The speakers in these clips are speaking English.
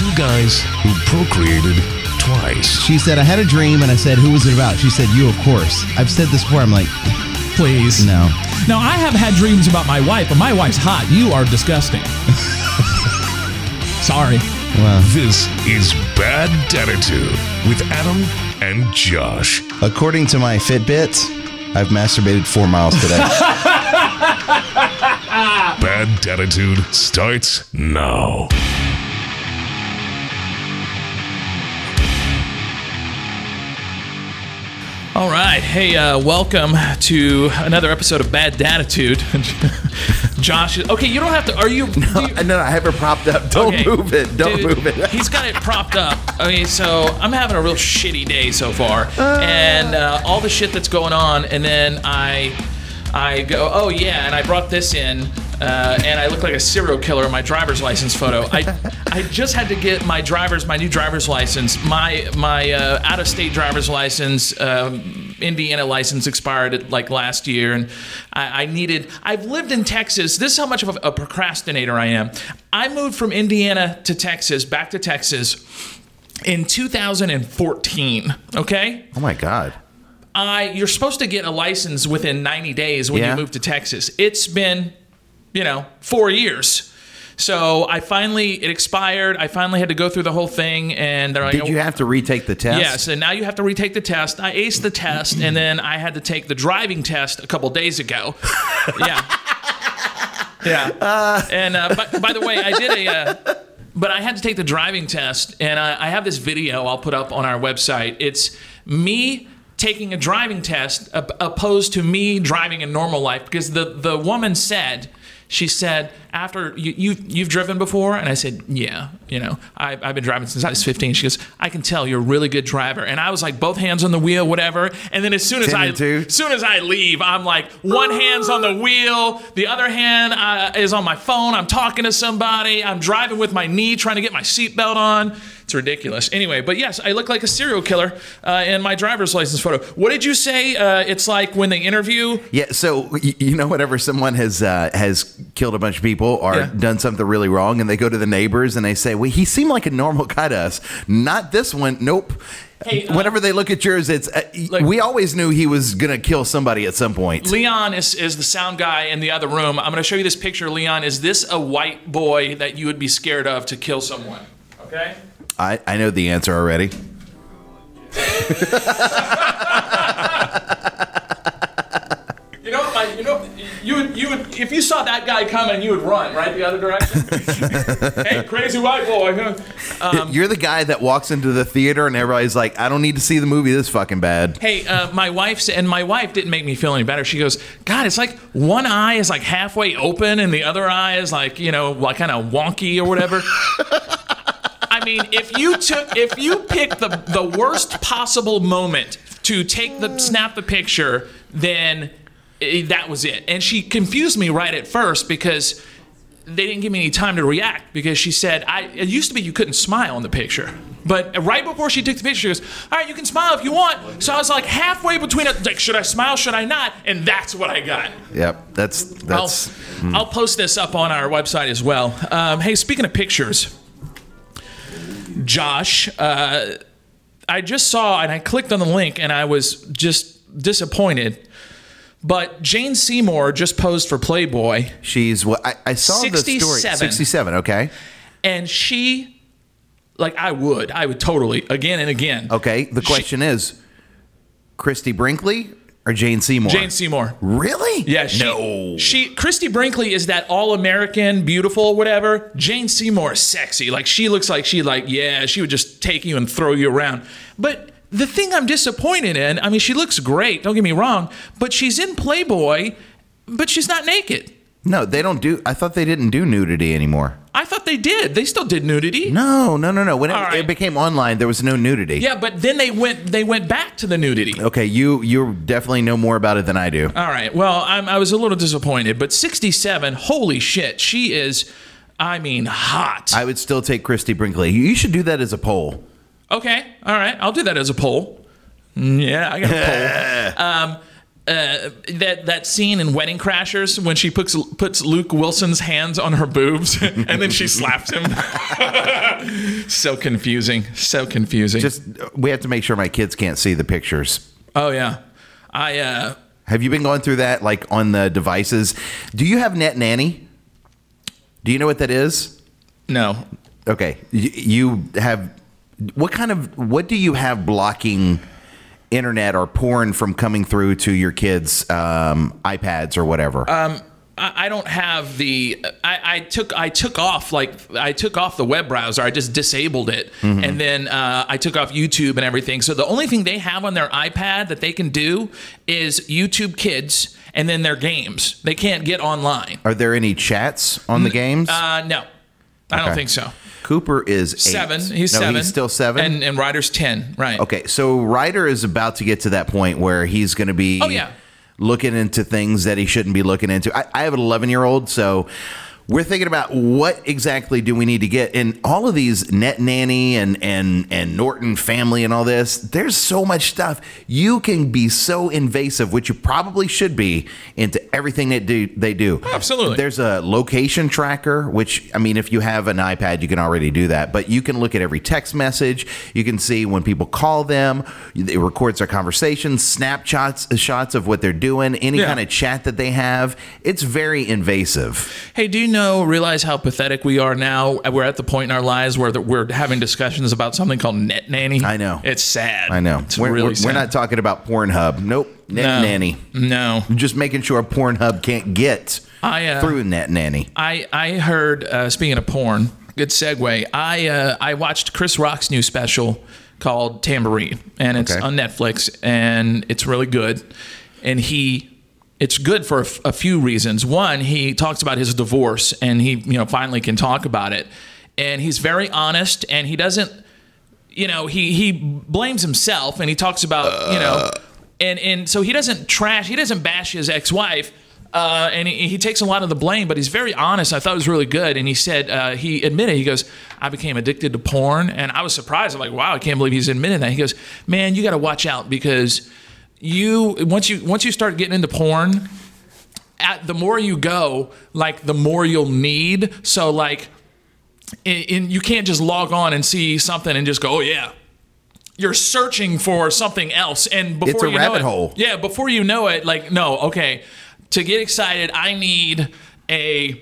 two guys who procreated twice. She said, I had a dream, and I said, Who was it about? She said, You, of course. I've said this before. I'm like, Please. No. Now, I have had dreams about my wife, but my wife's hot. You are disgusting. Sorry. Well, This is Bad Daditude with Adam and Josh. according to my Fitbit, I've masturbated four miles today. Bad Daditude starts now. All right. Hey, uh, welcome to another episode of Bad Daditude. Josh, is- okay, you don't have to. Are you? do you- No, no, I have it propped up. Don't okay. move it. Don't Dude, move it. He's got it propped up. Okay, so I'm having a real shitty day so far, and uh, all the shit that's going on, and then I, I go, oh yeah, and I brought this in. Uh, and I look like a serial killer in my driver's license photo. I, I just had to get my driver's, my new driver's license. My my uh, out-of-state driver's license, um, Indiana license expired like last year, and I, I needed. I've lived in Texas. This is how much of a, a procrastinator I am. I moved from Indiana to Texas, back to Texas, in 2014. Okay, Oh my God. I you're supposed to get a license within 90 days when Yeah. you move to Texas. It's been, you know, four years. So I finally it expired. I finally had to go through the whole thing, and they're like, Did you have to retake the test? Yes, and now you have to retake the test. I aced the test, and then I had to take the driving test a couple days ago. yeah, yeah. and uh, by, by the way, I did a. Uh, but I had to take the driving test, and I, I have this video I'll put up on our website. It's me taking a driving test opposed to me driving in normal life because the the woman said she said after you, you you've driven before? And i said yeah you know I, i've been driving since i was 15 she goes i can tell you're a really good driver. And i was like both hands on the wheel whatever. And then as soon as i two? soon as i leave i'm like one hand's on the wheel the other hand uh, is on my phone. I'm talking to somebody. I'm driving with my knee trying to get my seatbelt on it's ridiculous anyway but yes i look like a serial killer uh, in my driver's license photo what did you say uh, it's like when they interview Yeah. So you know, whenever someone has uh, has killed a bunch of people or Yeah. done something really wrong, and they go to the neighbors and they say, "Well, he seemed like a normal guy to us. Not this one. Nope." Hey, uh, Whenever they look at yours, it's uh, Like- we always knew he was gonna kill somebody at some point. Leon is, is the sound guy in the other room. I'm going to show you this picture, Leon. Is this a white boy that you would be scared of to kill someone? Okay. I, I know the answer already. You know, like, you know, you would, you would, if you saw that guy coming, you would run right the other direction. hey, crazy white boy. huh? You're the guy that walks into the theater and everybody's like, "I don't need to see the movie this fucking bad." Hey, uh, my wife's and my wife didn't make me feel any better. She goes, God, it's like one eye is like halfway open and the other eye is like, you know, like kind of wonky or whatever. I mean, if you took, if you picked the the worst possible moment to take the snap the picture, then eh, that was it. And she confused me right at first because they didn't give me any time to react because she said I it used to be you couldn't smile in the picture. But right before she took the picture, she goes, "All right, you can smile if you want." So I was like halfway between it, like, should I smile? Should I not? And that's what I got. Yep, that's that's. I'll, I'll post this up on our website as well. Um, hey, speaking of pictures, Josh, uh, I just saw and I clicked on the link and I was just disappointed. But Jane Seymour just posed for Playboy She's what I, I saw the story. 67. Sixty-seven. Okay. and she, like, I would, I would totally, again and again. Okay. The question is, Christie Brinkley or Jane Seymour? Jane Seymour. Really? Yeah, she, no. She Christie Brinkley is that all American, beautiful, whatever. Jane Seymour is sexy. Like she looks like she like yeah, she would just take you and throw you around. But the thing I'm disappointed in, I mean, she looks great. Don't get me wrong, but she's in Playboy, but she's not naked. No, they don't do. I thought they didn't do nudity anymore. I thought they did. They still did nudity. No, no, no, no. When it, right. it became online, there was no nudity. Yeah, but then they went they went back to the nudity. Okay, you you definitely know more about it than I do. All right. Well, I'm, I was a little disappointed, but 67, holy shit, she is, I mean, hot. I would still take Christie Brinkley. You should do that as a poll. Okay. All right. I'll do that as a poll. Mm, Yeah, I got a poll. Um, uh, that that scene in Wedding Crashers when she puts puts Luke Wilson's hands on her boobs and then she slaps him. so confusing. So confusing. Just we have to make sure my kids can't see the pictures. oh yeah. I uh Have you been going through that like on the devices? Do you have Net Nanny? Do you know what that is? no. Okay, you, you have what kind of what do you have blocking internet or porn from coming through to your kids' um, iPads or whatever? I I don't have the. I, I took I took off like I took off the web browser. I just disabled it, and then uh, I took off YouTube and everything. So the only thing they have on their iPad that they can do is YouTube Kids, and then their games. They can't get online. Are there any chats on the games? Uh, no, I don't Okay. think so. Cooper is eight. Seven. He's no, seven. He's still seven. And and Ryder's ten. Right. Okay, so Ryder is about to get to that point where he's going to be Oh, yeah. looking into things that he shouldn't be looking into. I, I have an 11 year old, so we're thinking about what exactly do we need to get and all of these net nanny and and and norton family and all this there's so much stuff. You can be so invasive which you probably should be into everything that do they do. Absolutely. there's a location tracker which i mean if you have an ipad you can already do that but you can look at every text message. You can see when people call them. It records their conversations snapshots shots of what they're doing any Yeah. kind of chat that they have. It's very invasive. Hey, do you know, realize how pathetic we are now? We're at the point in our lives where that we're having discussions about something called net nanny. I know. It's sad. i know It's we're, really we're, sad. we're not talking about pornhub nope net No. nanny No. just making sure pornhub can't get I, uh, through net nanny I I heard uh, speaking of porn, good segue. I uh, I watched Chris Rock's new special called Tamborine, and it's Okay. on Netflix, and it's really good. And he, it's good for a, f- a few reasons. One, he talks about his divorce, and he you know finally can talk about it, and he's very honest, and he doesn't you know, he he blames himself and he talks about, you know, and and so he doesn't trash, he doesn't bash his ex-wife. Uh, and he, he takes a lot of the blame, but he's very honest. I thought it was really good. And he said, uh, he admitted, he goes, I became addicted to porn. And I was surprised. I'm like, wow, I can't believe he's admitted that. He goes, man, you got to watch out because you, once you, once you start getting into porn, at the more you go, like the more you'll need. So like, in, in you can't just log on and see something and just go, oh yeah. You're searching for something else, and before It's a you rabbit know it, hole. yeah, before you know it, like no, okay, to get excited, I need a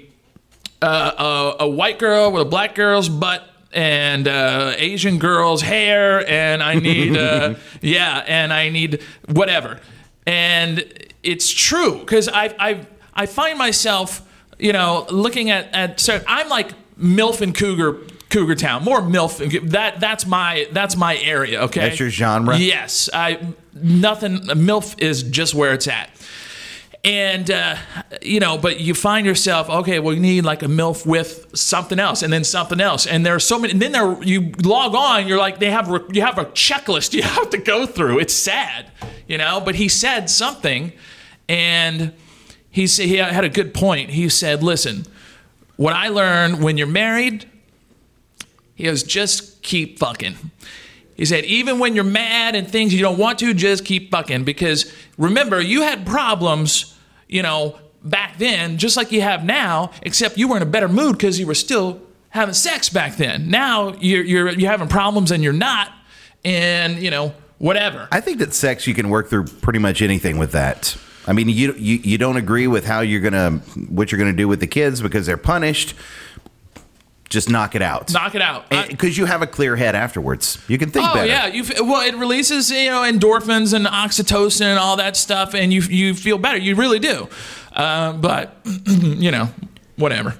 uh, a, a white girl with a black girl's butt and uh, Asian girl's hair, and I need uh, yeah, and I need whatever. And it's true because I I I find myself you know looking at at certain, I'm like MILF and Cougar. Cougar Town, more MILF. and- That that's my that's my area. Okay, That's your genre? Yes, I nothing. MILF is just where it's at and uh, you know but you find yourself okay well you need like a milf with something else and then something else. And there are so many and then there you log on you're like they have you have a checklist you have to go through. It's sad you know? But he said something and he said he had a good point. He said listen what i learned when you're married he just keep fucking he said, even when you're mad and things you don't want to, just keep fucking. Because remember, you had problems, you know, back then, just like you have now, except you were in a better mood because you were still having sex back then. Now you're, you're, you're having problems and you're not. And, you know, whatever. I think that sex you can work through pretty much anything with that. I mean, you you, you don't agree with how you're gonna what you're gonna do with the kids because they're punished. Just knock it out. Knock it out. Because you have a clear head afterwards. You can think Oh better. yeah, you f- well it releases you know endorphins and oxytocin and all that stuff, and you you feel better. You really do. Uh, but you know, whatever.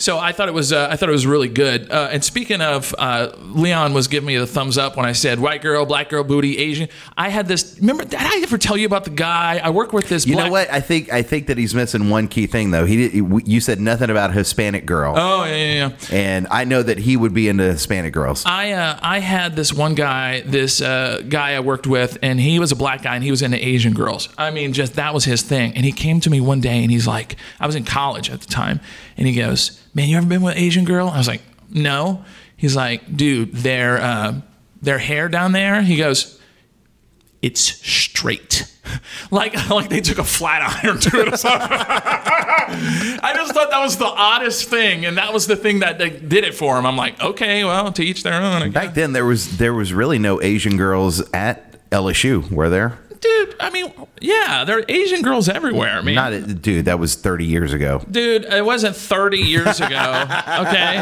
So I thought it was uh, I thought it was really good. Uh, and speaking of, uh, Leon was giving me the thumbs up when I said white girl, black girl, booty, Asian. I had this. Remember? Did I ever tell you about the guy I work with? This You black, know what? I think I think that he's missing one key thing though. He did, you said nothing about Hispanic girl, Oh yeah, yeah, yeah. and I know that he would be into Hispanic girls. I uh, I had this one guy, this uh, guy I worked with, and he was a black guy, and he was into Asian girls. I mean, just that was his thing. And he came to me one day, and he's like, I was in college at the time, and he goes, "Man, you ever been with an Asian girl?" I was like, "No." He's like, "Dude, their uh, their hair down there." He goes, it's straight. Like like they took a flat iron to it or something. I just thought that was the oddest thing, and that was the thing that they did it for him. I'm like, okay, well, to each their own. Back then, there was there was really no Asian girls at LSU, were there? Dude, I mean, yeah, there are Asian girls everywhere, man. Not, dude. That was thirty years ago. Dude, it wasn't 30 years ago, okay?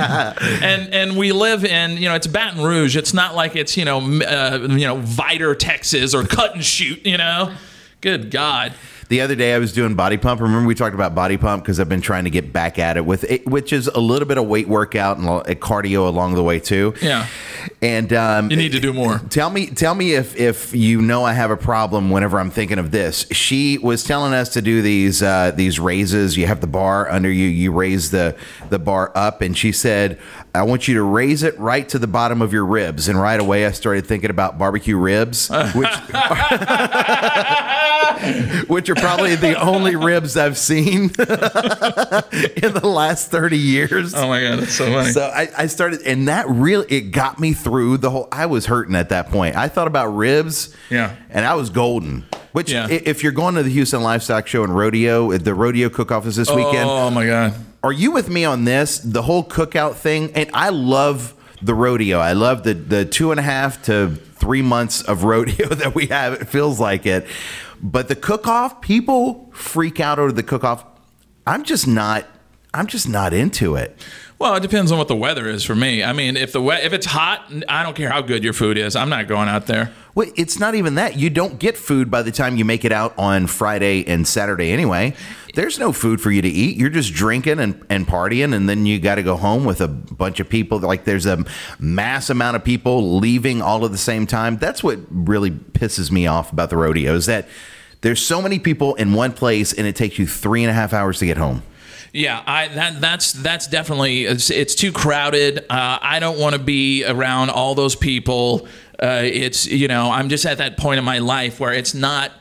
And and we live in, you know, it's Baton Rouge. It's not like it's, you know, uh, you know, Vidor, Texas or Cut and Shoot, you know? Good God. The other day, I was doing body pump. Remember, we talked about body pump because I've been trying to get back at it with it, which is a little bit of weight workout and a cardio along the way too. Yeah. And um, You need to do more. Tell me, tell me if if you know I have a problem whenever I'm thinking of this. She was telling us to do these uh, these raises. You have the bar under you. You raise the the bar up, and she said, "I want you to raise it right to the bottom of your ribs." And right away, I started thinking about barbecue ribs, which which are probably the only ribs I've seen in the last thirty years. Oh my God, that's so funny. So I, I started, and that really it got me through the whole. I was hurting at that point. I thought about ribs, Yeah. and I was golden. Which, Yeah. if you're going to the Houston Livestock Show and rodeo, the rodeo cook-off is this weekend. Oh my God. Are you with me on this? The whole cookout thing, and I love the rodeo. I love the the two and a half to three months of rodeo that we have. It feels like it, but the cook-off, people freak out over the cook-off. I'm just not. I'm just not into it. Well, it depends on what the weather is for me. I mean, if the we- if it's hot, I don't care how good your food is. I'm not going out there. Well, it's not even that. You don't get food by the time you make it out on Friday and Saturday anyway. There's no food for you to eat. You're just drinking and, and partying, and then you got to go home with a bunch of people. Like there's a mass amount of people leaving all at the same time. That's what really pisses me off about the rodeo is that there's so many people in one place, and it takes you three and a half hours to get home. Yeah, I that that's that's definitely it's, it's too crowded. Uh, I don't want to be around all those people. Uh, it's you know I'm just at that point in my life where it's not.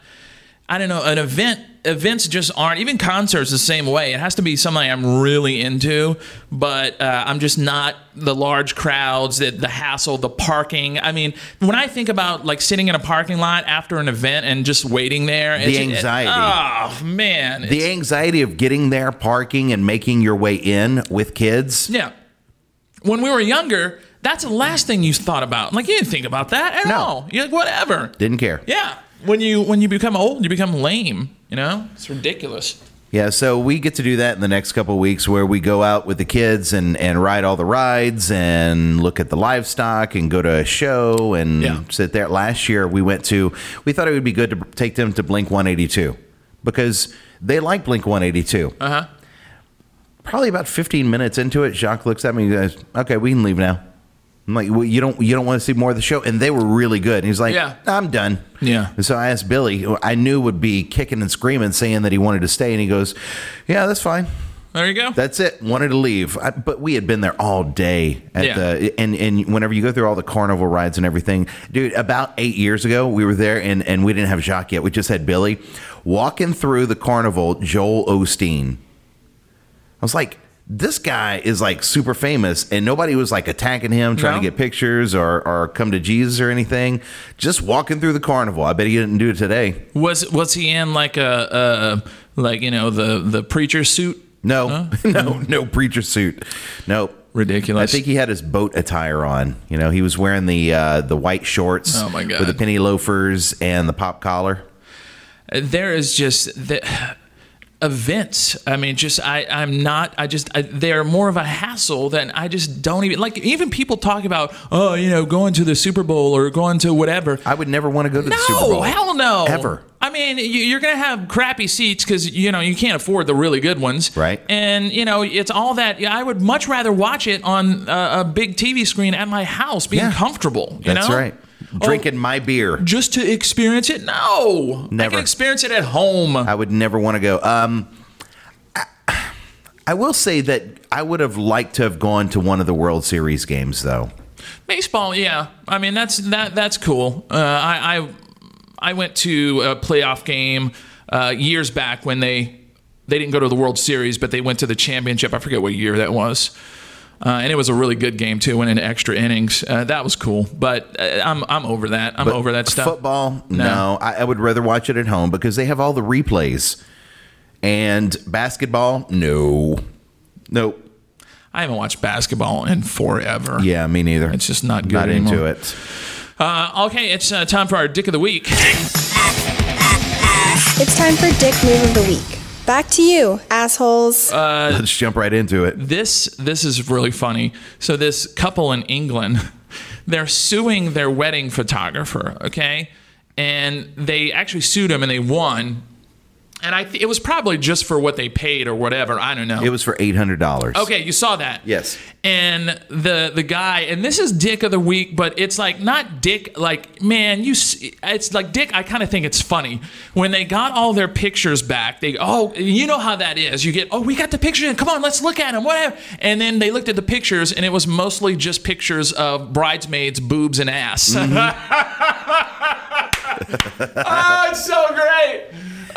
I don't know an event. Events just aren't even concerts the same way. It has to be something I'm really into, but uh, I'm just not the large crowds, the, the hassle, the parking. I mean, when I think about like sitting in a parking lot after an event and just waiting there, it's- anxiety. oh man, The anxiety of getting there, parking, and making your way in with kids. Yeah. When we were younger, that's the last thing you thought about. Like you didn't think about that at No. all. You're like, whatever. Didn't care. Yeah. When you when you become old, you become lame. You know, it's ridiculous. Yeah, so we get to do that in the next couple of weeks where we go out with the kids and, and ride all the rides and look at the livestock and go to a show and Yeah. sit there. Last year we went to, we thought it would be good to take them to Blink 182 because they like Blink 182. Uh huh. Probably about 15 minutes into it, Jacques looks at me and goes, okay, we can leave now. I'm like, well, you don't you don't want to see more of the show, and they were really good. And he's like, Yeah. I'm done. Yeah. And so I asked Billy, who I knew would be kicking and screaming, saying that he wanted to stay, and he goes, Yeah, that's fine. There you go. That's it. Wanted to leave, I, but we had been there all day at Yeah. the and and whenever you go through all the carnival rides and everything, dude. About eight years ago, we were there and and we didn't have Jacques yet. We just had Billy walking through the carnival. Joel Osteen. I was like, this guy is like super famous, and nobody was like attacking him, trying No. to get pictures or or come to Jesus or anything. Just walking through the carnival. I bet he didn't do it today. Was was he in like a, a like you know the the preacher suit? No, no, no preacher suit. Nope. Ridiculous. I think he had his boat attire on. You know, he was wearing the uh, the white shorts Oh, my God. with the penny loafers and the pop collar. there is just the events i mean just i i'm not i just I, they're more of a hassle than i just don't even like even people talk about oh you know going to the super bowl or going to whatever I would never want to go to the Super no Bowl. hell no Ever. i mean you- you're gonna have crappy seats because you know you can't afford the really good ones Right. and you know it's all that yeah, i would much rather watch it on a, a big tv screen at my house being Yeah. comfortable you That's know? right. Oh, Drinking my beer. just to experience it no i Never. can experience it at home I would never want to go. Um, I, I will say that I would have liked to have gone to one of the World Series games, though. Baseball, yeah. I mean, that's that that's cool. Uh, I, I I went to a playoff game uh, years back when they they didn't go to the World Series, but they went to the championship. I forget what year that was. Uh, and it was a really good game too. Went into extra innings. Uh, that was cool. But uh, I'm I'm over that. I'm But over that stuff. Football, no. I, I would rather watch it at home because they have all the replays. And basketball, no, nope. I haven't watched basketball in forever. Yeah, me neither. It's just not good Not into it. Uh, okay, it's uh, time for our dick of the week. It's time for Dick Move of the Week. Back to you, assholes. Uh, Let's jump right into it. This this is really funny. So this couple in England, they're suing their wedding photographer. Okay, and they actually sued him and they won. And I th- it was probably just for what they paid or whatever. I don't know. It was for eight hundred dollars. Okay, you saw that. Yes. And the the guy, and this is Dick of the week, but it's like not Dick. Like man, you. It's like Dick. I kind of think it's funny when they got all their pictures back. They oh, you know how that is. You get oh, we got the pictures. Come on, let's look at them. Whatever. And then they looked at the pictures, and it was mostly just pictures of bridesmaids' boobs and ass. Mm-hmm. oh, it's so great.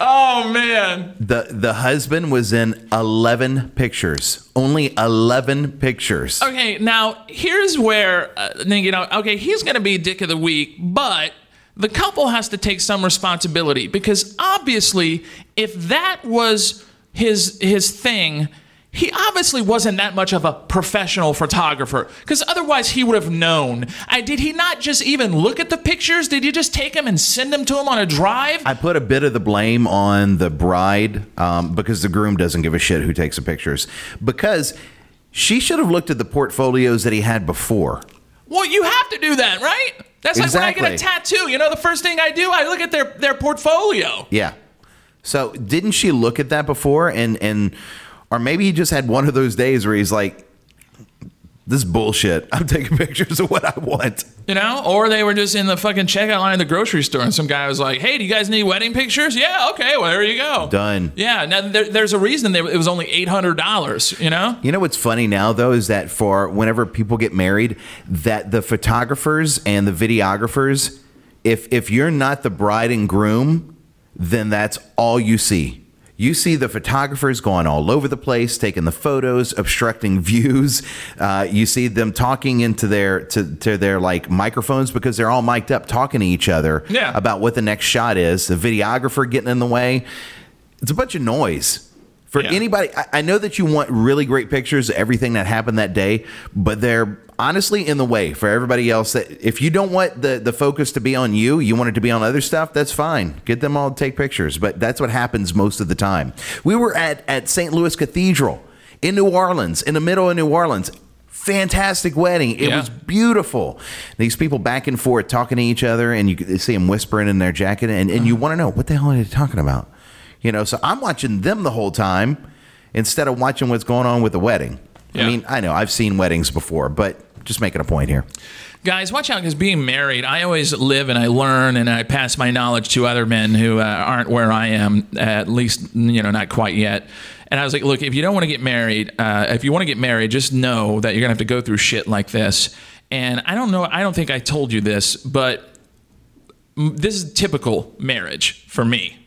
Oh man. The the husband was in eleven pictures. Only eleven pictures. Okay, now here's where uh, you know. Okay, he's going to be dick of the week, but the couple has to take some responsibility because obviously, if that was his his thing, he obviously wasn't that much of a professional photographer because otherwise he would have known. I did he not just even look at the pictures? Did you just take them and send them to him on a drive? I put a bit of the blame on the bride um, because the groom doesn't give a shit who takes the pictures. Because she should have looked at the portfolios that he had before. Well, you have to do that, right? That's like when I get a tattoo. You know, the first thing I do, I look at their their portfolio. Yeah. So didn't she look at that before and and or maybe he just had one of those days where he's like, "This bullshit. I'm taking pictures of what I want." You know, or they were just in the fucking checkout line at the grocery store, and some guy was like, "Hey, do you guys need wedding pictures?" Yeah, okay, well there you go. Done. Yeah, now there, there's a reason there, it was only eight hundred dollars. You know, You know what's funny now though is that for whenever people get married, that the photographers and the videographers, if if you're not the bride and groom, then that's all you see. You see the photographers going all over the place, taking the photos, obstructing views. Uh, you see them talking into their to, to their like microphones because they're all mic'd up, talking to each other Yeah. about what the next shot is. The videographer getting in the way. It's a bunch of noise. For Yeah. anybody, I, I know that you want really great pictures of everything that happened that day, but they're honestly in the way for everybody else. That if you don't want the the focus to be on you, you want it to be on other stuff. That's fine. Get them all to take pictures, but that's what happens most of the time. We were at at St. Louis Cathedral in New Orleans, in the middle of New Orleans. Fantastic wedding. It Yeah. was beautiful. These people back and forth talking to each other, and you see them whispering in their jacket, and, and you uh-huh. want to know what the hell are they talking about? You know, so I'm watching them the whole time instead of watching what's going on with the wedding. Yeah. I mean, I know I've seen weddings before, but just making a point here. guys, watch out because being married, I always live and I learn and I pass my knowledge to other men who uh, aren't where I am, at least you know not quite yet. And I was like, look, if you don't want to get married, uh, if you want to get married, just know that you're gonna have to go through shit like this. And I don't know, I don't think I told you this, but this is typical marriage for me.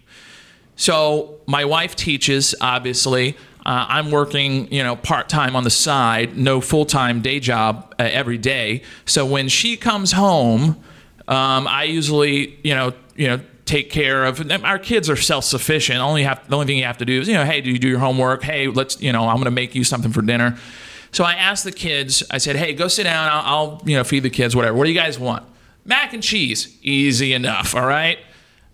So my wife teaches, obviously. Uh, I'm working, you know, part time on the side, no full time day job uh, every day. So when she comes home, um, I usually, you know, you know, take care of. Our kids are self sufficient. Only have the only thing you have to do is, you know, hey, do you do your homework? Hey, let's, you know, I'm going to make you something for dinner. So I asked the kids. I said, hey, go sit down. I'll, I'll, you know, feed the kids. Whatever. What do you guys want? Mac and cheese. Easy enough. All right.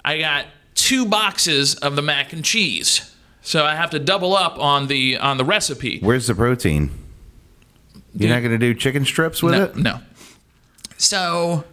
I got two boxes of the mac and cheese. So I have to double up on the on the recipe. Where's the protein? You're not going to do chicken strips with no, it? no. So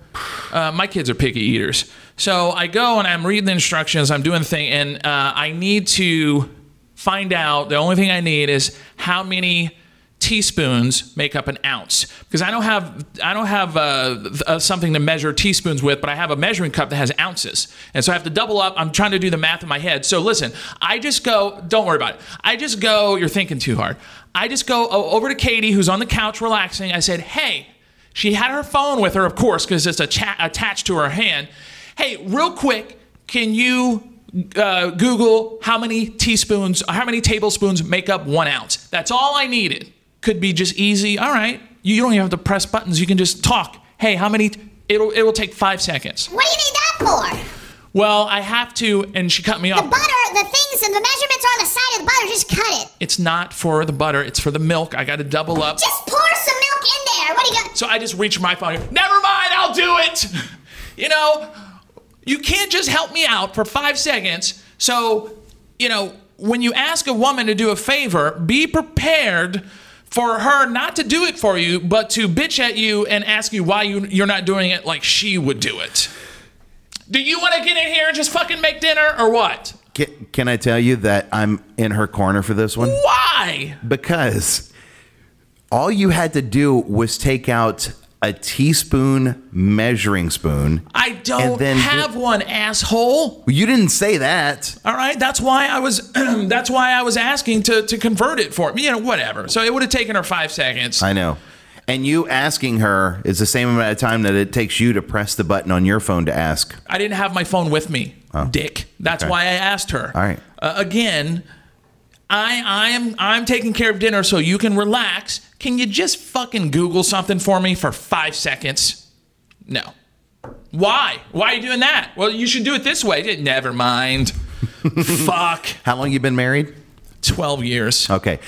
uh, my kids are picky eaters. So I go and I'm reading the instructions. I'm doing the thing, and uh, I need to find out. The only thing I need is how many teaspoons make up an ounce because I don't have I don't have uh, uh, something to measure teaspoons with, but I have a measuring cup that has ounces, and so I have to double up. I'm trying to do the math in my head. So listen, I just go. Don't worry about it. I just go. You're thinking too hard. I just go over to Katie, who's on the couch relaxing. I said, "Hey." She had her phone with her, of course, because it's atta- attached to her hand. Hey, real quick, can you uh, Google how many teaspoons, how many tablespoons make up one ounce? That's all I needed. Could be just easy. All right, you don't even have to press buttons. You can just talk. Hey, how many? It'll it will take five seconds. What do you need that for? Well, I have to, and she cut me off. The butter, the things, and the measurements are on the side of the butter. Just cut it. It's not for the butter. It's for the milk. I got to double up. Just pour some milk in there. What do you got? So I just reach my phone. Never mind, I'll do it. You know, you can't just help me out for five seconds. So, you know, when you ask a woman to do a favor, be prepared for her not to do it for you, but to bitch at you and ask you why you, you're not doing it like she would do it. Do you want to get in here and just fucking make dinner or what? Can, can I tell you that I'm in her corner for this one? Why? Because all you had to do was take out a teaspoon measuring spoon. I don't have one, asshole. You didn't say that. All right, that's why I was that's why I was asking to to convert it for me. You know, whatever. So it would have taken her five seconds. I know. And you asking her is the same amount of time that it takes you to press the button on your phone to ask. I didn't have my phone with me, Dick. That's Okay. why I asked her. All right. Uh, again, I I am I'm taking care of dinner so you can relax. Can you just fucking Google something for me for five seconds? No. Why? Why are you doing that? Well, you should do it this way. Never mind. Fuck. How long you been married? Twelve years. Okay.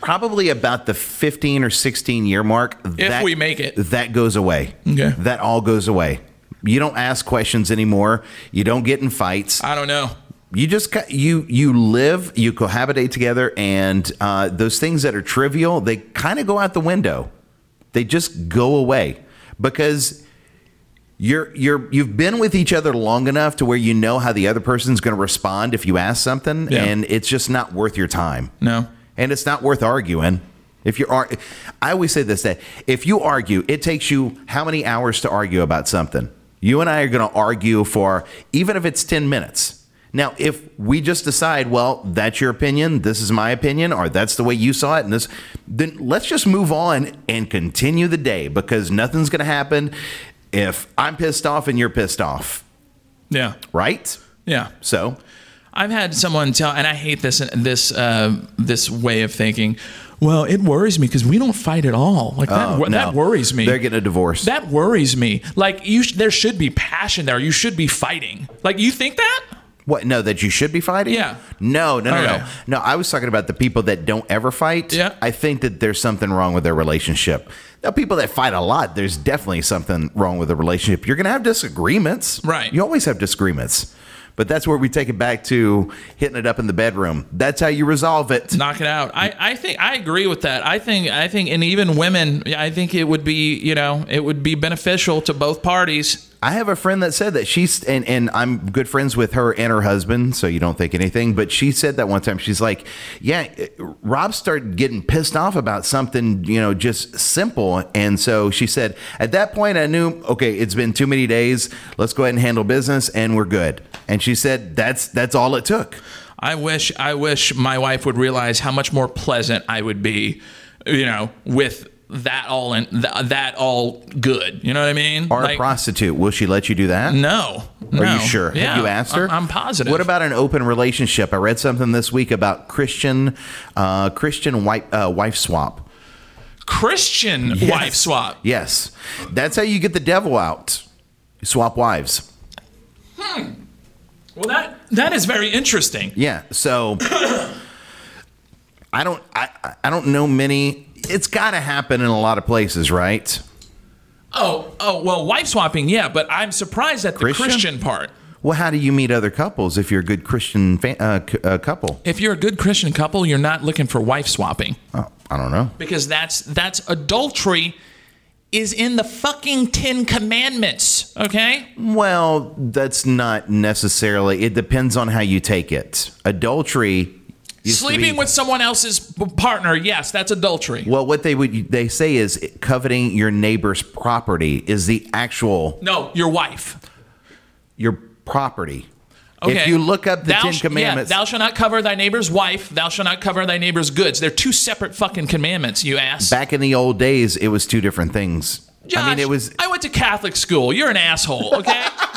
Probably about the 15 or 16 year mark. If we make it. That goes away. Okay. That all goes away. You don't ask questions anymore. You don't get in fights. I don't know. You just you you live, you cohabitate together, and uh, those things that are trivial, they kind of go out the window. They just go away because you're you're you've been with each other long enough to where you know how the other person's going to respond if you ask something, Yeah. and it's just not worth your time. No. and it's not worth arguing. If you're, ar- I always say this: that if you argue, it takes you how many hours to argue about something? You and I are going to argue for even if it's ten minutes. Now, if we just decide, well, that's your opinion, this is my opinion, or that's the way you saw it, and this, then let's just move on and continue the day because nothing's going to happen if I'm pissed off and you're pissed off, Yeah. right? Yeah. So, I've had someone tell, and I hate this this uh, this way of thinking. Well, it worries me because we don't fight at all. Like that, oh, no. that worries me. They're getting a divorce. that worries me. Like you, sh- there should be passion there. You should be fighting. Like you think that? What? No, that you should be fighting? Yeah. No, no, no, Okay. no. No, I was talking about the people that don't ever fight. Yeah. I think that there's something wrong with their relationship. Now, people that fight a lot, there's definitely something wrong with the relationship. You're going to have disagreements. Right. You always have disagreements. But that's where we take it back to hitting it up in the bedroom. That's how you resolve it. Knock it out. I, I think I agree with that. I think I think and even women, I think it would be you know it would be beneficial to both parties. I have a friend that said that she's and, and I'm good friends with her and her husband, so you don't think anything. But she said that one time. She's like, "Yeah, Rob started getting pissed off about something, you know, just simple." And so she said, at that point, I knew, okay, it's been too many days. Let's go ahead and handle business, and we're good. And she said that's that's all it took. I wish I wish my wife would realize how much more pleasant I would be, you know, with that all in th- that all good. You know what I mean? Or Like, a prostitute, will she let you do that? No. Are no. you sure? Yeah, Have you asked her? I'm, I'm positive. What about an open relationship? I read something this week about Christian, uh, Christian wife, uh, wife swap. Christian Yes. wife swap? Yes, that's how you get the devil out. You swap wives. Hmm. Well, that that is very interesting. Yeah. So I don't. I, I don't know many. It's got to happen in a lot of places, right? Oh, oh, well, wife swapping, yeah, but I'm surprised at the Christian? Christian, part. Well, how do you meet other couples if you're a good Christian fa- uh, c- uh, couple? If you're a good Christian couple, you're not looking for wife swapping Oh, I don't know. because that's that's adultery is in the fucking 10 commandments, okay? Well, that's not necessarily. It depends on how you take it. Adultery. Sleeping with someone else's partner, yes, that's adultery. Well, what they would they say is coveting your neighbor's property is the actual No, your wife. your property. Okay. If you look up the Thou Ten sh- Commandments, Yeah, thou shalt not cover thy neighbor's wife. Thou shalt not cover thy neighbor's goods. They're two separate fucking commandments, you ass. back in the old days, it was two different things. Josh, I mean, it was. I went to Catholic school. You're an asshole, okay?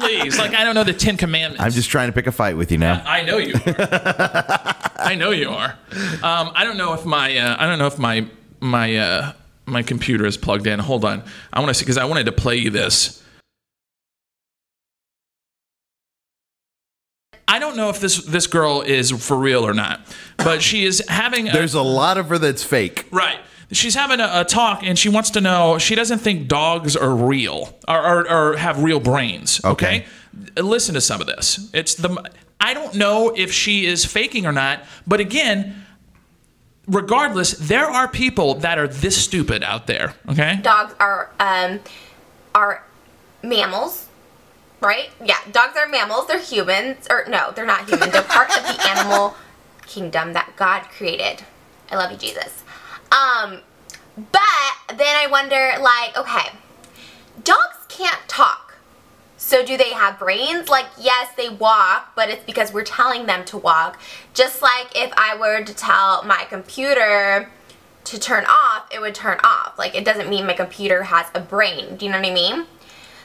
Please. Like, I don't know the Ten Commandments. I'm just trying to pick a fight with you now. I know you are. I know you are. Um, I don't know if my uh, I don't know if my my uh, my computer is plugged in. Hold on. I want to see because I wanted to play you this. I don't know if this this girl is for real or not, but she is having. A, There's a lot of her that's fake. Right. She's having a, a talk and she wants to know. She doesn't think dogs are real or, or, or have real brains. Okay? Listen to some of this. It's the. I don't know if she is faking or not, but again, regardless, there are people that are this stupid out there. Okay? dogs are um, are mammals, right? Yeah, dogs are mammals. They're humans, or no, they're not human. They're part of the animal kingdom that God created. I love you, Jesus. Um, but then I wonder, like, okay, dogs can't talk. So do they have brains? Like, yes, they walk, but it's because we're telling them to walk. Just like if I were to tell my computer to turn off, it would turn off. Like, it doesn't mean my computer has a brain. Do you know what I mean?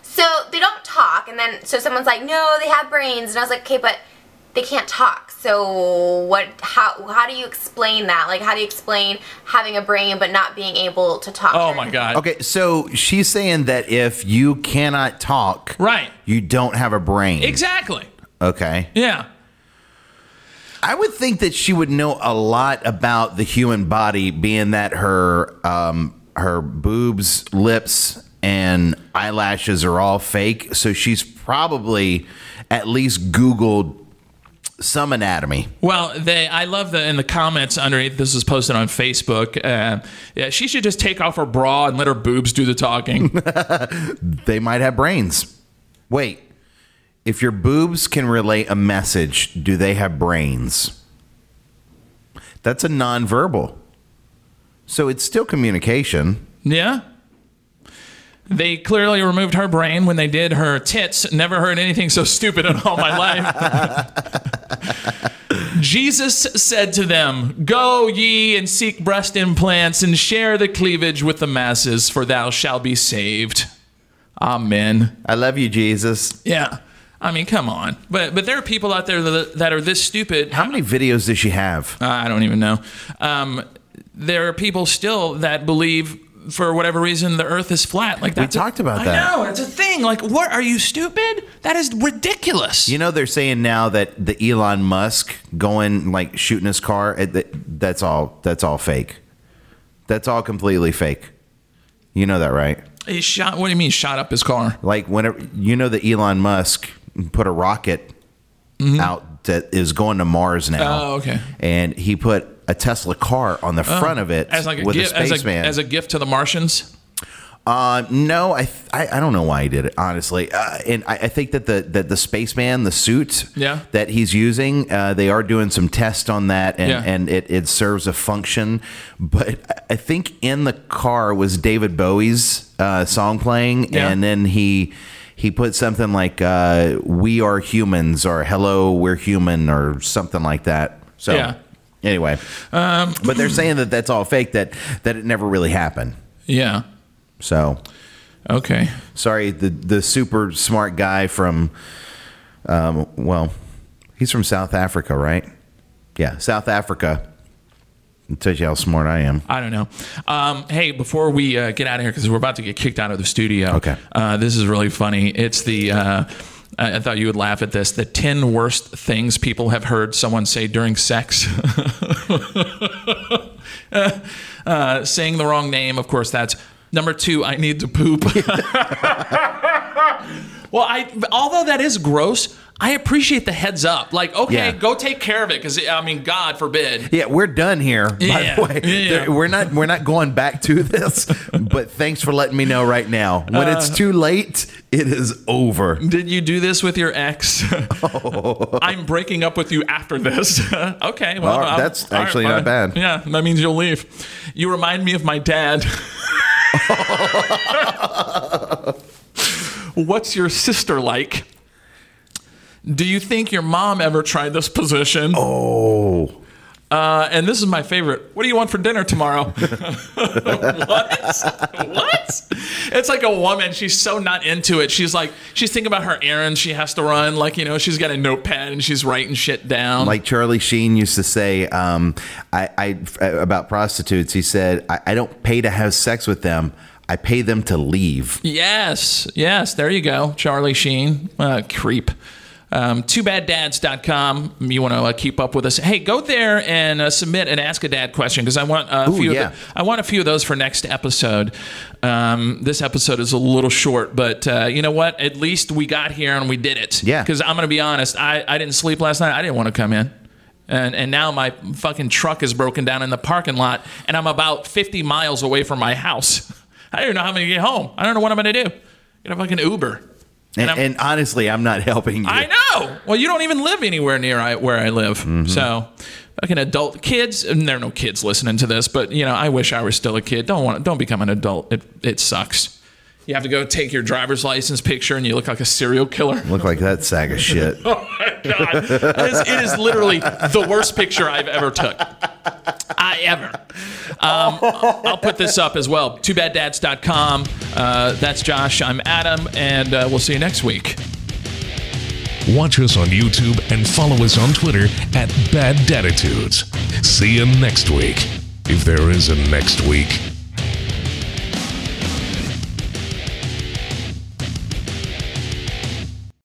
So they don't talk, and then so someone's like, "No, they have brains," and I was like, "Okay, but they can't talk. So what? How? How do you explain that? Like, how do you explain having a brain but not being able to talk?" Oh my God. Okay, so she's saying that if you cannot talk, Right. you don't have a brain. Exactly. Okay. Yeah. I would think that she would know a lot about the human body, being that her um, her boobs, lips, and eyelashes are all fake. So she's probably at least Googled some anatomy. Well, they I love the in the comments underneath. This was posted on Facebook. Uh, yeah, she should just take off her bra and let her boobs do the talking. They might have brains. Wait, if your boobs can relay a message, do they have brains? That's a nonverbal. So it's still communication. yeah. They clearly removed her brain when they did her tits. Never heard anything so stupid in all my life. Jesus said to them, Go ye and seek breast implants and share the cleavage with the masses, for thou shalt be saved. Amen. I love you, Jesus. Yeah. I mean, come on. But but there are people out there that, that are this stupid. How many videos does she have? Uh, I don't even know. Um, there are people still that believe, for whatever reason, the Earth is flat. Like that's we talked about that. I know it's a thing. Like, what are you stupid? That is ridiculous. You know, they're saying now that the Elon Musk going like shooting his car. That's all. That's all fake. That's all completely fake. You know that, right? he shot. What do you mean? Shot up his car? Like whenever you know that Elon Musk put a rocket out that is going to Mars now. Mm-hmm. Oh, okay. And he put a Tesla car on the front of it As like a with gift, a as a, as a gift to the Martians. Uh, no, I, th- I I don't know why he did it honestly, uh, and I, I think that the that the spaceman, the suit, Yeah. that he's using, uh, they are doing some tests on that, and Yeah. and it, it serves a function. But I- I think in the car was David Bowie's uh, song playing, Yeah. and then he he put something like uh, "We are humans" or "Hello, we're human" or something like that. So Yeah. Anyway, Um, but they're saying that that's all fake. That that it never really happened. Yeah. So Okay. sorry, the the super smart guy from, um, well, he's from South Africa, right? Yeah, South Africa. It tells you how smart I am. I don't know. Um, hey, before we uh, get out of here, because we're about to get kicked out of the studio. Okay. Uh, this is really funny. It's the. Uh, I I thought you would laugh at this. The 10 worst things people have heard someone say during sex. uh, saying the wrong name, of course, that's number two, I need to poop. well, I although that is gross, I appreciate the heads up. Like, okay, Yeah. go take care of it, because I mean, God forbid. Yeah, we're done here. By Yeah, the way, yeah. We're not we're not going back to this. but thanks for letting me know right now. When it's Uh, too late, it is over. Did you do this with your ex? I'm breaking up with you after this. okay, well, Well, that's right, actually not bad. Yeah, that means you'll leave. You remind me of my dad. What's your sister like? Do you think your mom ever tried this position? Oh, Uh, and this is my favorite. What do you want for dinner tomorrow? what? what? it's like a woman. She's so not into it. She's like, she's thinking about her errands she has to run. Like, you know, she's got a notepad and she's writing shit down. Like Charlie Sheen used to say um, I, I, about prostitutes, he said, I, I don't pay to have sex with them. I pay them to leave. Yes, yes, there you go, Charlie Sheen, uh, creep. Um, 2BadDads.com. You want to uh, keep up with us? Hey, go there and uh, submit an Ask a Dad question because I want a Ooh, few. yeah. Of the, I want a few of those for next episode. Um, this episode is a little short, but uh, you know what? At least we got here and we did it. Yeah. Because I'm going to be honest, I, I didn't sleep last night. I didn't want to come in. And, and now my fucking truck is broken down in the parking lot, and I'm about 50 miles away from my house. I don't even know how I'm going to get home. I don't know what I'm going to do. Get a fucking Uber. And, I'm- and honestly, I'm not helping you. I know. Well, you don't even live anywhere near I, where I live. Mm-hmm. So, fucking adult kids. And there are no kids listening to this, but you know, I wish I were still a kid. Don't want. Don't become an adult. It it sucks. You have to go take your driver's license picture, and you look like a serial killer. Look like that sack of shit. Oh my god! It is, it is literally the worst picture I've ever took. I ever. Um, I'll put this up as well. 2BadDads.com. Uh, that's Josh. I'm Adam, and uh, we'll see you next week. Watch us on YouTube and follow us on Twitter at Bad Daditudes. See you next week, if there is a next week.